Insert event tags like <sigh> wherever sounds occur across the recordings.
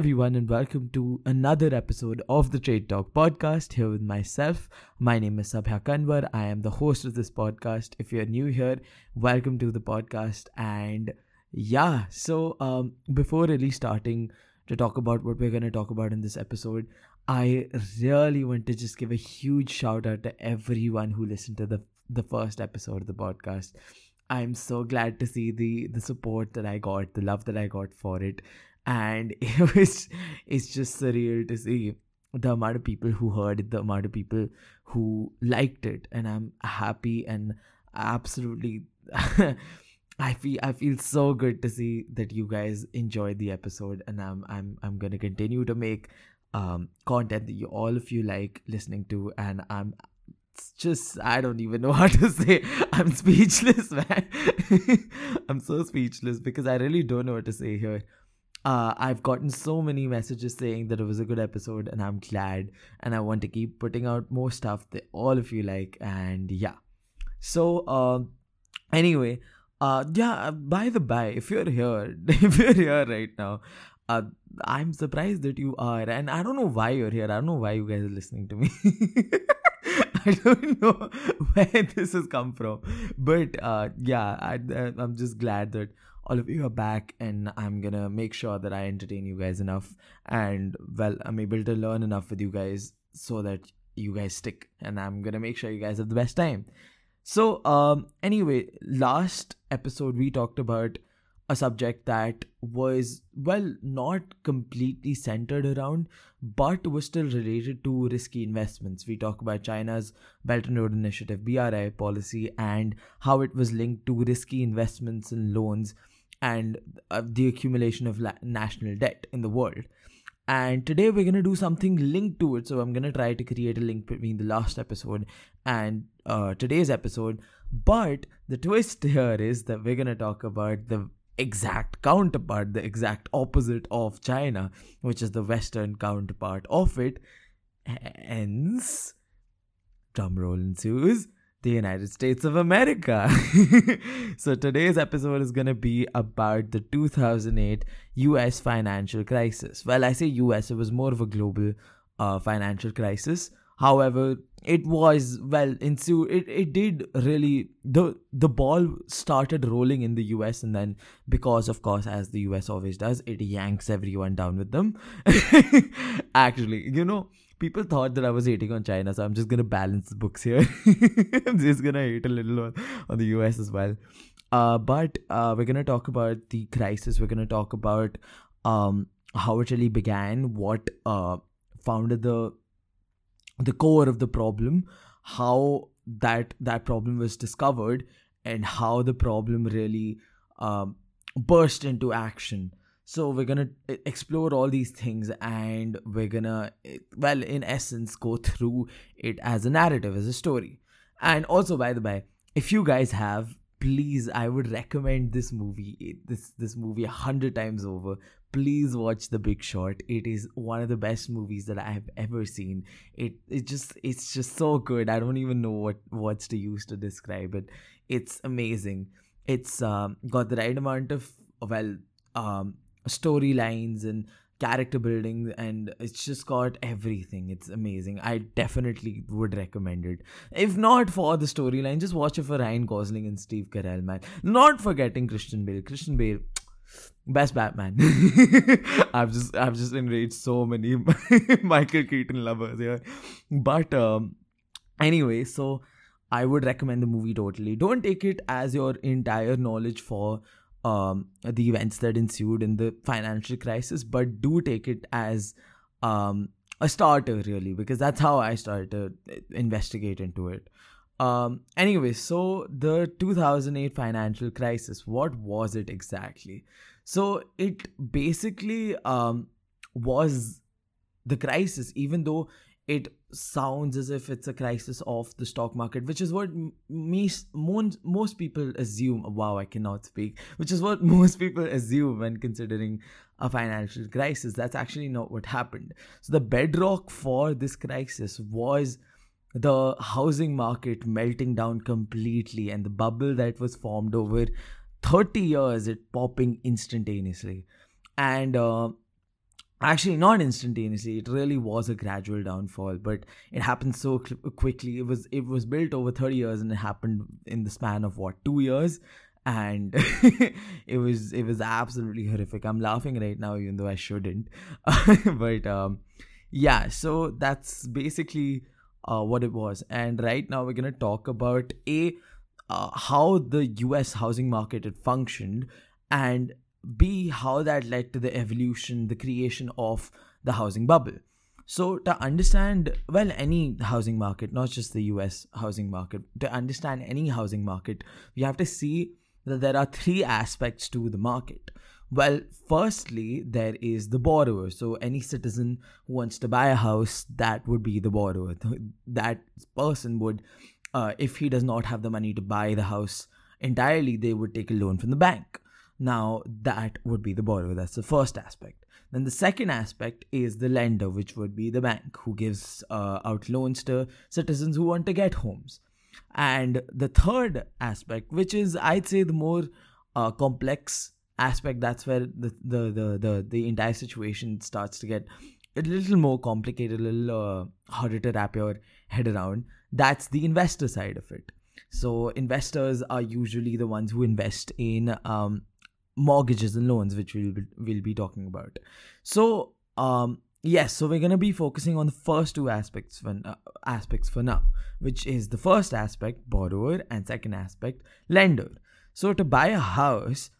Everyone, and welcome to another episode of the Trade Talk podcast here with myself. My name is Sabha Kanwar. I am the host of this podcast. If you're new here, welcome to the podcast. And yeah, so um, before really starting to talk about what we're going to talk about in this episode, I really want to just give a huge shout out to everyone who listened to the the first episode of the podcast. I'm so glad to see the the support that I got, the love that I got for it, and <laughs> it was it's just surreal to see the amount of people who heard it, the amount of people who liked it, and I'm happy and absolutely. <laughs> I feel I feel so good to see that you guys enjoyed the episode, and I'm I'm I'm gonna continue to make um content that you all of you like listening to, and I'm just I don't even know <laughs> how to say. I'm speechless, man. I'm so speechless because I really don't know what to say here. Uh, I've gotten so many messages saying that it was a good episode, and I'm glad. And I want to keep putting out more stuff that all of you like. And yeah, so um, anyway, uh, yeah. By the by, if you're here, <laughs> if you're here right now, uh, I'm surprised that you are, and I don't know why you're here. I don't know why you guys are listening to me. <laughs> I don't know <laughs> where this has come from, but uh, yeah, I, uh, I'm just glad that all of you are back, and I'm gonna make sure that I entertain you guys enough, and well, I'm able to learn enough with you guys so that you guys stick, and I'm gonna make sure you guys have the best time. So, um, anyway, last episode we talked about a subject that was, well, not completely centered around, but was still related to risky investments. We talk about China's Belt and Road Initiative, BRI policy, and how it was linked to risky investments and loans and uh, the accumulation of la- national debt in the world. And today we're going to do something linked to it. So I'm going to try to create a link between the last episode and uh, today's episode. But the twist <laughs> here is that we're going to talk about the exact counterpart, the exact opposite of China, which is the Western counterpart of it. Hence, drumroll ensues, the United States of America. <laughs> so today's episode is going to be about the 2008 US financial crisis. Well, I say US, it was more of a global uh, financial crisis. However, it was well into it, it did really the the ball started rolling in the US and then because of course as the US always does, it yanks everyone down with them. <laughs> Actually, you know, people thought that I was hating on China, so I'm just gonna balance the books here. <laughs> I'm just gonna hate a little on, on the US as well. Uh, but uh, we're gonna talk about the crisis. We're gonna talk about um, how it really began, what uh, founded the the core of the problem, how that that problem was discovered, and how the problem really um, burst into action. So we're gonna explore all these things, and we're gonna, well, in essence, go through it as a narrative, as a story. And also, by the way, if you guys have please i would recommend this movie this this movie a hundred times over. Please watch the big short. It is one of the best movies that i have ever seen. It it just it's just so good. I don't even know what what's to use to describe it. It's amazing. It's um, got the right amount of well um, storylines and character building and it's just got everything. It's amazing. I definitely would recommend it. If not for the storyline just watch it for ryan gosling and steve carell man. Not forgetting christian bale. Christian bale <tsk> best batman. <laughs> I've just i've just enraged so many <laughs> michael keaton lovers here. But um anyway so i would recommend the movie totally. Don't take it as your entire knowledge for um, the events that ensued in the financial crisis, but do take it as um, a starter, really, because that's how I started to investigate into it. Um, anyway, so the 2008 financial crisis, what was it exactly? So it basically um, was the crisis, even though it sounds as if it's a crisis of the stock market, which is what me, most, most people assume. Wow, I cannot speak. Which is what <laughs> most people assume when considering a financial crisis. That's actually not what happened. So, the bedrock for this crisis was the housing market melting down completely and the bubble that was formed over 30 years, it popping instantaneously. And uh, actually not instantaneously. It really was a gradual downfall but it happened so quickly. It was it was built over 30 years and it happened in the span of what 2 years? And <laughs> it was it was absolutely horrific. I'm laughing right now even though i shouldn't. <laughs> But um yeah so that's basically uh, what it was. And right now we're going to talk about a uh, how the us housing market had functioned and b how that led to the evolution the creation of the housing bubble so to understand well any housing market not just the us housing market to understand any housing market we have to see that there are three aspects to the market. Well, firstly, there is the borrower. So, any citizen who wants to buy a house, that would be the borrower. <laughs> That person would, uh, if he does not have the money to buy the house entirely, they would take a loan from the bank. Now, that would be the borrower. That's the first aspect. Then the second aspect is the lender, which would be the bank, who gives uh, out loans to citizens who want to get homes. And the third aspect, which is I'd say the more uh, complex aspect, that's where the, the the the the entire situation starts to get a little more complicated, a little uh, harder to wrap your head around. That's the investor side of it. So investors are usually the ones who invest in um, mortgages and loans, which we'll we'll be talking about. So um, yes so we're going to be focusing on the first two aspects for uh, aspects for now which is the first aspect borrower and second aspect lender so to buy a house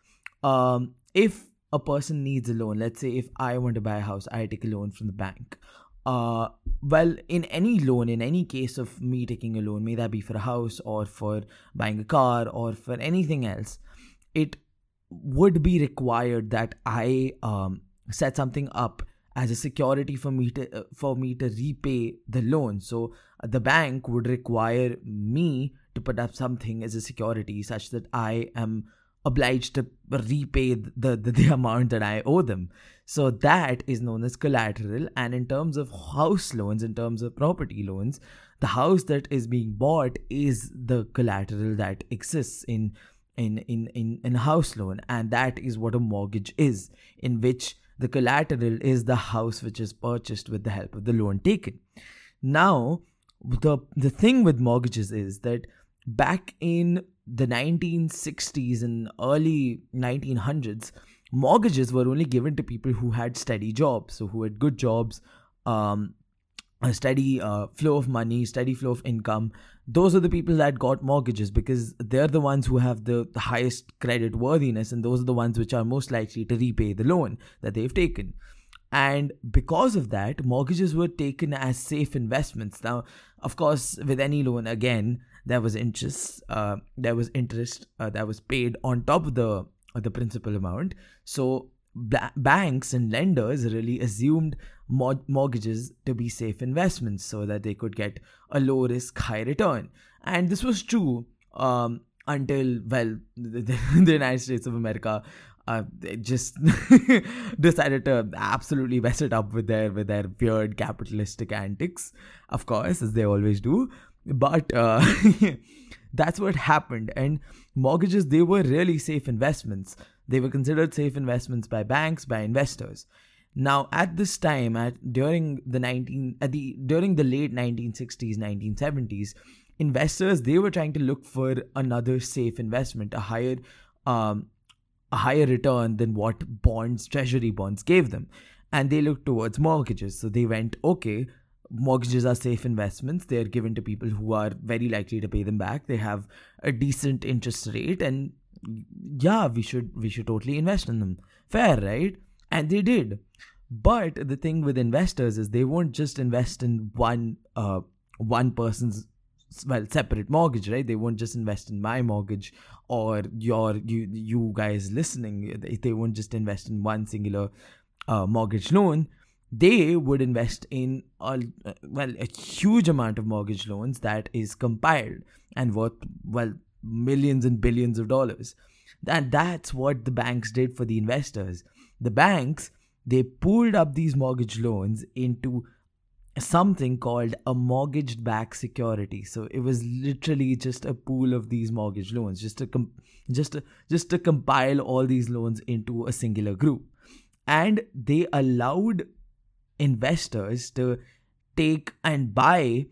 um, if a person needs a loan let's say if i want to buy a house i take a loan from the bank uh, well in any loan in any case of me taking a loan may that be for a house or for buying a car or for anything else it would be required that i um, set something up as a security for me to uh, for me to repay the loan. So uh, the bank would require me to put up something as a security such that i am obliged to repay the, the, the <laughs> amount that i owe them. So that is known as collateral. And in terms of house loans in terms of property loans the house that is being bought is the collateral that exists in in in in, in house loan and that is what a mortgage is in which the collateral is the house which is purchased with the help of the loan taken. Now, the the thing with mortgages is that back in the 1960s and early 1900s, mortgages were only given to people who had steady jobs, so who had good jobs, um, a steady uh, flow of money, steady flow of income. Those are the people that got mortgages because they're the ones who have the, highest credit worthiness, and those are the ones which are most likely to repay the loan that they've taken. And because of that, mortgages were taken as safe investments. Now, of course, with any loan, again, there was interest. Uh, there was interest uh, that was paid on top of the the principal amount. So banks and lenders really assumed mortgages to be safe investments so that they could get a low risk, high return. And this was true um, until, well, the, the, <laughs> United States of America. Uh, just <laughs> decided to absolutely mess it up with their with their weird capitalistic antics, of course, as they always do. But uh, <laughs> that's what happened, and mortgages they were really safe investments. They were considered safe investments by banks, by investors. Now, at this time, at during the 19 at the during the late 1960s, 1970s, investors they were trying to look for another safe investment, a higher um, a higher return than what bonds, treasury bonds gave them, and they looked towards mortgages. So they went, okay, mortgages are safe investments. They are given to people who are very likely to pay them back. They have a decent interest rate, and yeah, we should we should totally invest in them. Fair, right? And they did. But the thing with investors is they won't just invest in one uh, one person's well separate mortgage, right? They won't just invest in my mortgage or your you you guys listening. They won't just invest in one singular uh, mortgage loan. They would invest in a well a huge amount of mortgage loans that is compiled and worth well millions and billions of dollars. And that's what the banks did for the investors. The banks they pooled up these mortgage loans into something called a mortgaged backed security so it was literally just a pool of these mortgage loans just to com- just to, just to compile all these loans into a singular group and they allowed investors to take and buy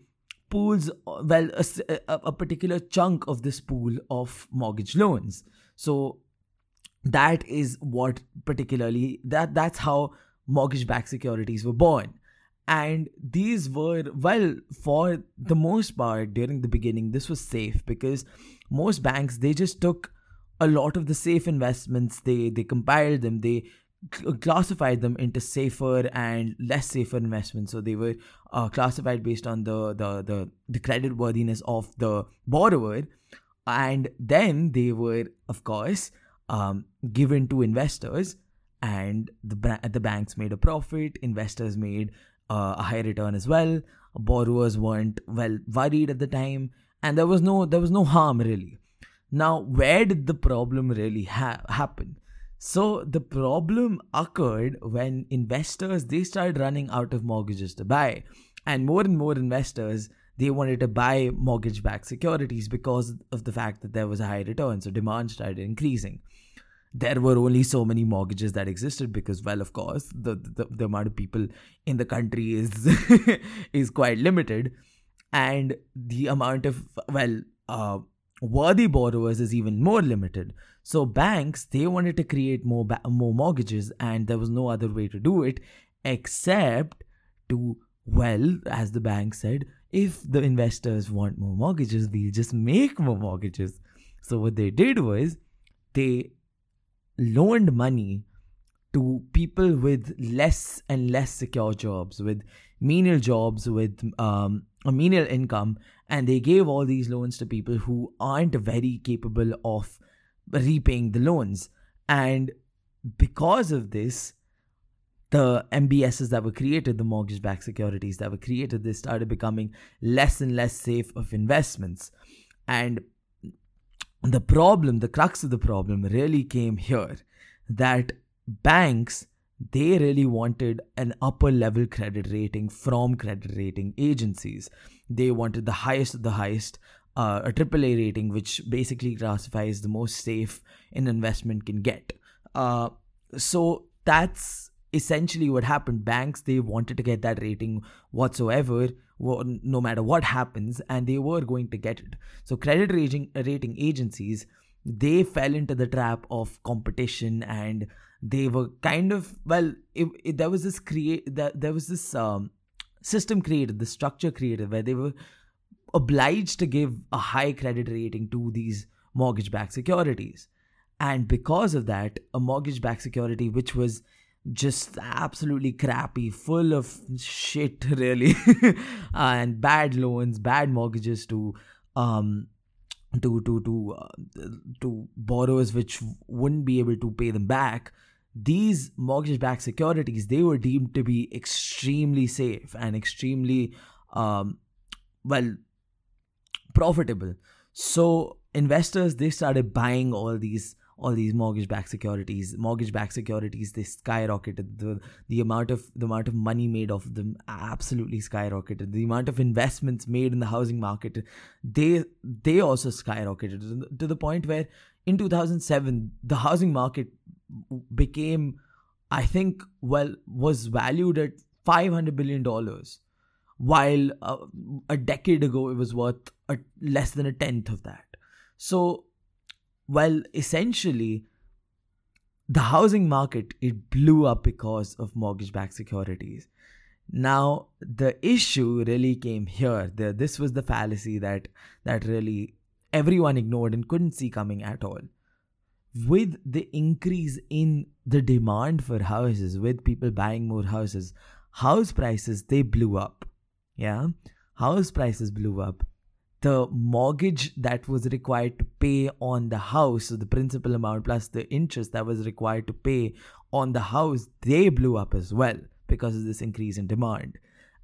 pools well a, a, particular chunk of this pool of mortgage loans. So that is what particularly that that's how mortgage backed securities were born. And these were well for the most part during the beginning this was safe because most banks they just took a lot of the safe investments. They they compiled them. They classified them into safer and less safer investments. So they were uh, classified based on the, the the the credit worthiness of the borrower, and then they were, of course, um, given to investors, and the the banks made a profit. Investors made uh, a high return as well. Borrowers weren't well worried at the time, and there was no there was no harm really. Now, where did the problem really ha- happen? So the problem occurred when investors they started running out of mortgages to buy. And more and more investors they wanted to buy mortgage backed securities because of the fact that there was a high return. So demand started increasing. There were only so many mortgages that existed because well of course the the, the amount of people in the country is <laughs> is quite limited. And the amount of well uh, worthy borrowers is even more limited so banks they wanted to create more ba- more mortgages and there was no other way to do it except to well as the bank said if the investors want more mortgages we'll just make more mortgages. So what they did was they loaned money to people with less and less secure jobs with menial jobs with um, a menial income and they gave all these loans to people who aren't very capable of repaying the loans and because of this the MBSs that were created, the mortgage backed securities that were created, they started becoming less and less safe of investments. And the problem, the crux of the problem, really came here that banks they really wanted an upper level credit rating from credit rating agencies. They wanted the highest of the highest, uh, a AAA rating, which basically classifies the most safe an investment can get. Uh, so that's essentially what happened. Banks they wanted to get that rating whatsoever, no matter what happens, and they were going to get it. So credit rating rating agencies they fell into the trap of competition and they were kind of well there was this create that there was this um, system created the structure created where they were obliged to give a high credit rating to these mortgage backed securities. And because of that a mortgage backed security which was just absolutely crappy full of shit <laughs> really and bad loans bad mortgages to um to to to uh, to borrowers which wouldn't be able to pay them back these mortgage backed securities they were deemed to be extremely safe and extremely um, well profitable. So investors they started buying all these all these mortgage backed securities. Mortgage backed securities they skyrocketed. The the amount of the amount of money made off them absolutely skyrocketed. The amount of investments made in the housing market they they also skyrocketed to the point where in 2007 the housing market became, I think, well, was valued at $500 billion, while uh, a decade ago it was worth a, less than a tenth of that. So, well, essentially, the housing market it blew up because of mortgage-backed securities. Now, the issue really came here. The, this was the fallacy that that really everyone ignored and couldn't see coming at all with the increase in the demand for houses, with people buying more houses, house prices they blew up. Yeah, house prices blew up. The mortgage that was required to pay on the house, so the principal amount plus the interest that was required to pay on the house, they blew up as well because of this increase in demand.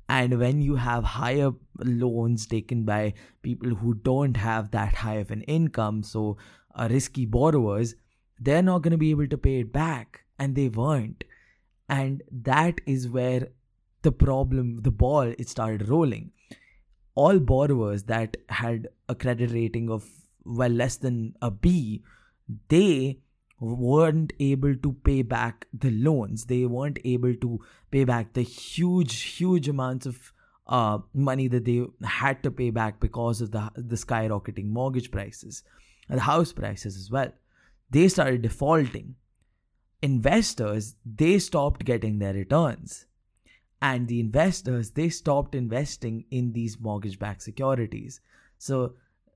And when you have higher loans taken by people who don't have that high of an income, so uh, risky borrowers, they're not going to be able to pay it back. And they weren't. And that is where the problem, the ball, it started rolling. All borrowers that had a credit rating of, well, less than a B, they weren't able to pay back the loans. They weren't able to pay back the huge, huge amounts of uh, money that they had to pay back because of the, the skyrocketing mortgage prices and house prices as well. They started defaulting. Investors, they stopped getting their returns. And the investors, they stopped investing in these mortgage backed securities. So,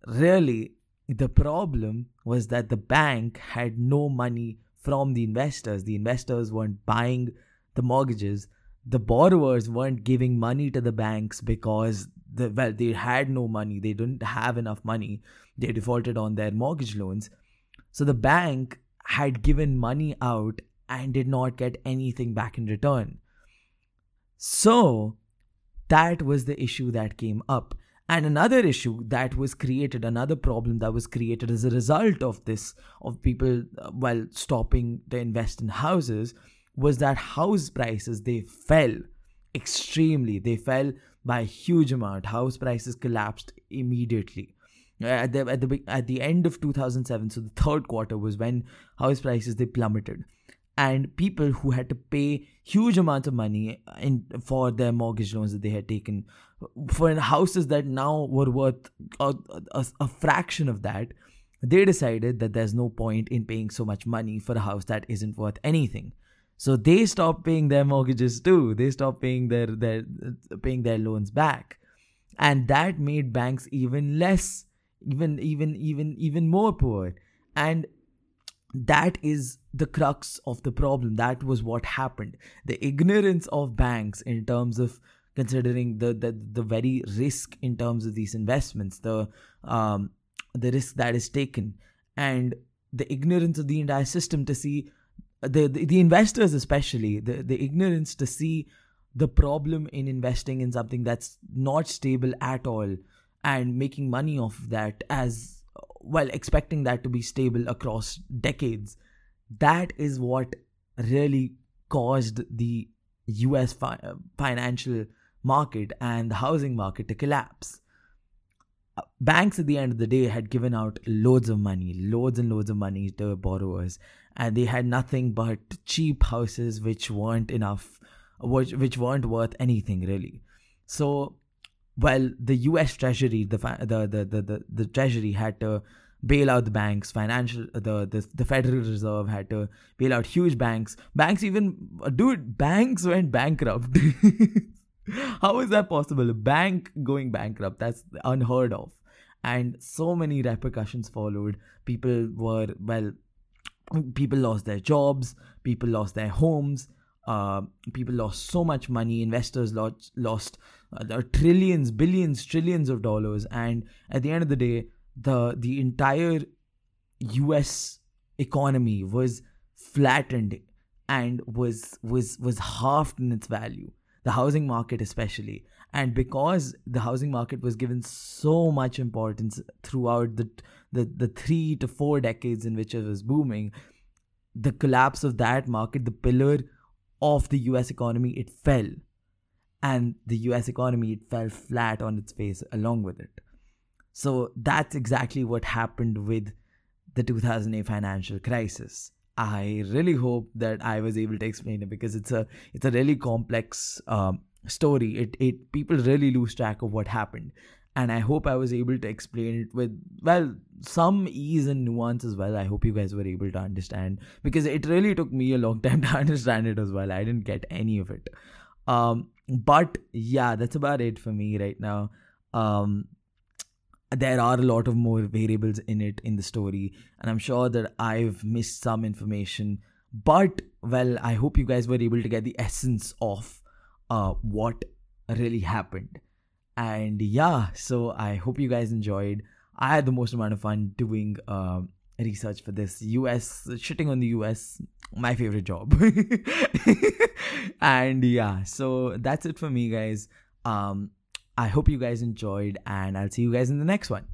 really, the problem was that the bank had no money from the investors. The investors weren't buying the mortgages. The borrowers weren't giving money to the banks because the, well, they had no money. They didn't have enough money. They defaulted on their mortgage loans. So the bank had given money out and did not get anything back in return. So that was the issue that came up. And another issue that was created, another problem that was created as a result of this, of people, uh, well, stopping to invest in houses, was that house prices, they fell extremely. They fell by a huge amount. House prices collapsed immediately. At the, at the at the end of 2007 so the third quarter was when house prices they plummeted and people who had to pay huge amounts of money in for their mortgage loans that they had taken for houses that now were worth a, a, a, fraction of that they decided that there's no point in paying so much money for a house that isn't worth anything. So they stopped paying their mortgages too. They stopped paying their their paying their loans back. And that made banks even less even even even even more poor. And that is the crux of the problem. That was what happened. The ignorance of banks in terms of considering the the, the very risk in terms of these investments the um, the risk that is taken and the ignorance of the entire system to see the, the, the investors especially the, the ignorance to see the problem in investing in something that's not stable at all and making money off of that as well expecting that to be stable across decades that is what really caused the US fi- financial market and the housing market to collapse. Uh, banks at the end of the day had given out loads of money, loads and loads of money to borrowers, and they had nothing but cheap houses which weren't enough, which, which weren't worth anything really. So, well, the U.S. Treasury, the the the the, the, the Treasury had to bail out the banks financial uh, the, the the federal reserve had to bail out huge banks banks even uh, dude banks went bankrupt <laughs> How is that possible? A bank going bankrupt? That's unheard of. And so many repercussions followed. People were, well, people lost their jobs, people lost their homes, uh, people lost so much money, investors lost, lost uh, trillions, billions, trillions of dollars. And at the end of the day, the, the entire US economy was flattened and was was was halved in its value the housing market especially and because the housing market was given so much importance throughout the the, the 3 to 4 decades in which it was booming the collapse of that market the pillar of the US economy it fell. And the US economy it fell flat on its face along with it. So that's exactly what happened with the 2008 financial crisis. I really hope that I was able to explain it because it's a it's a really complex um, story. It it people really lose track of what happened, and I hope I was able to explain it with well some ease and nuance as well. I hope you guys were able to understand because it really took me a long <laughs> time to understand it as well. I didn't get any of it. Um, but yeah, that's about it for me right now. Um, there are a lot of more variables in it in the story and i'm sure that i've missed some information but well i hope you guys were able to get the essence of uh, what really happened and yeah so i hope you guys enjoyed. I had the most amount of fun doing uh, research for this us shitting on the us my favorite job. <laughs> And yeah so that's it for me guys. Um I hope you guys enjoyed, and I'll see you guys in the next one.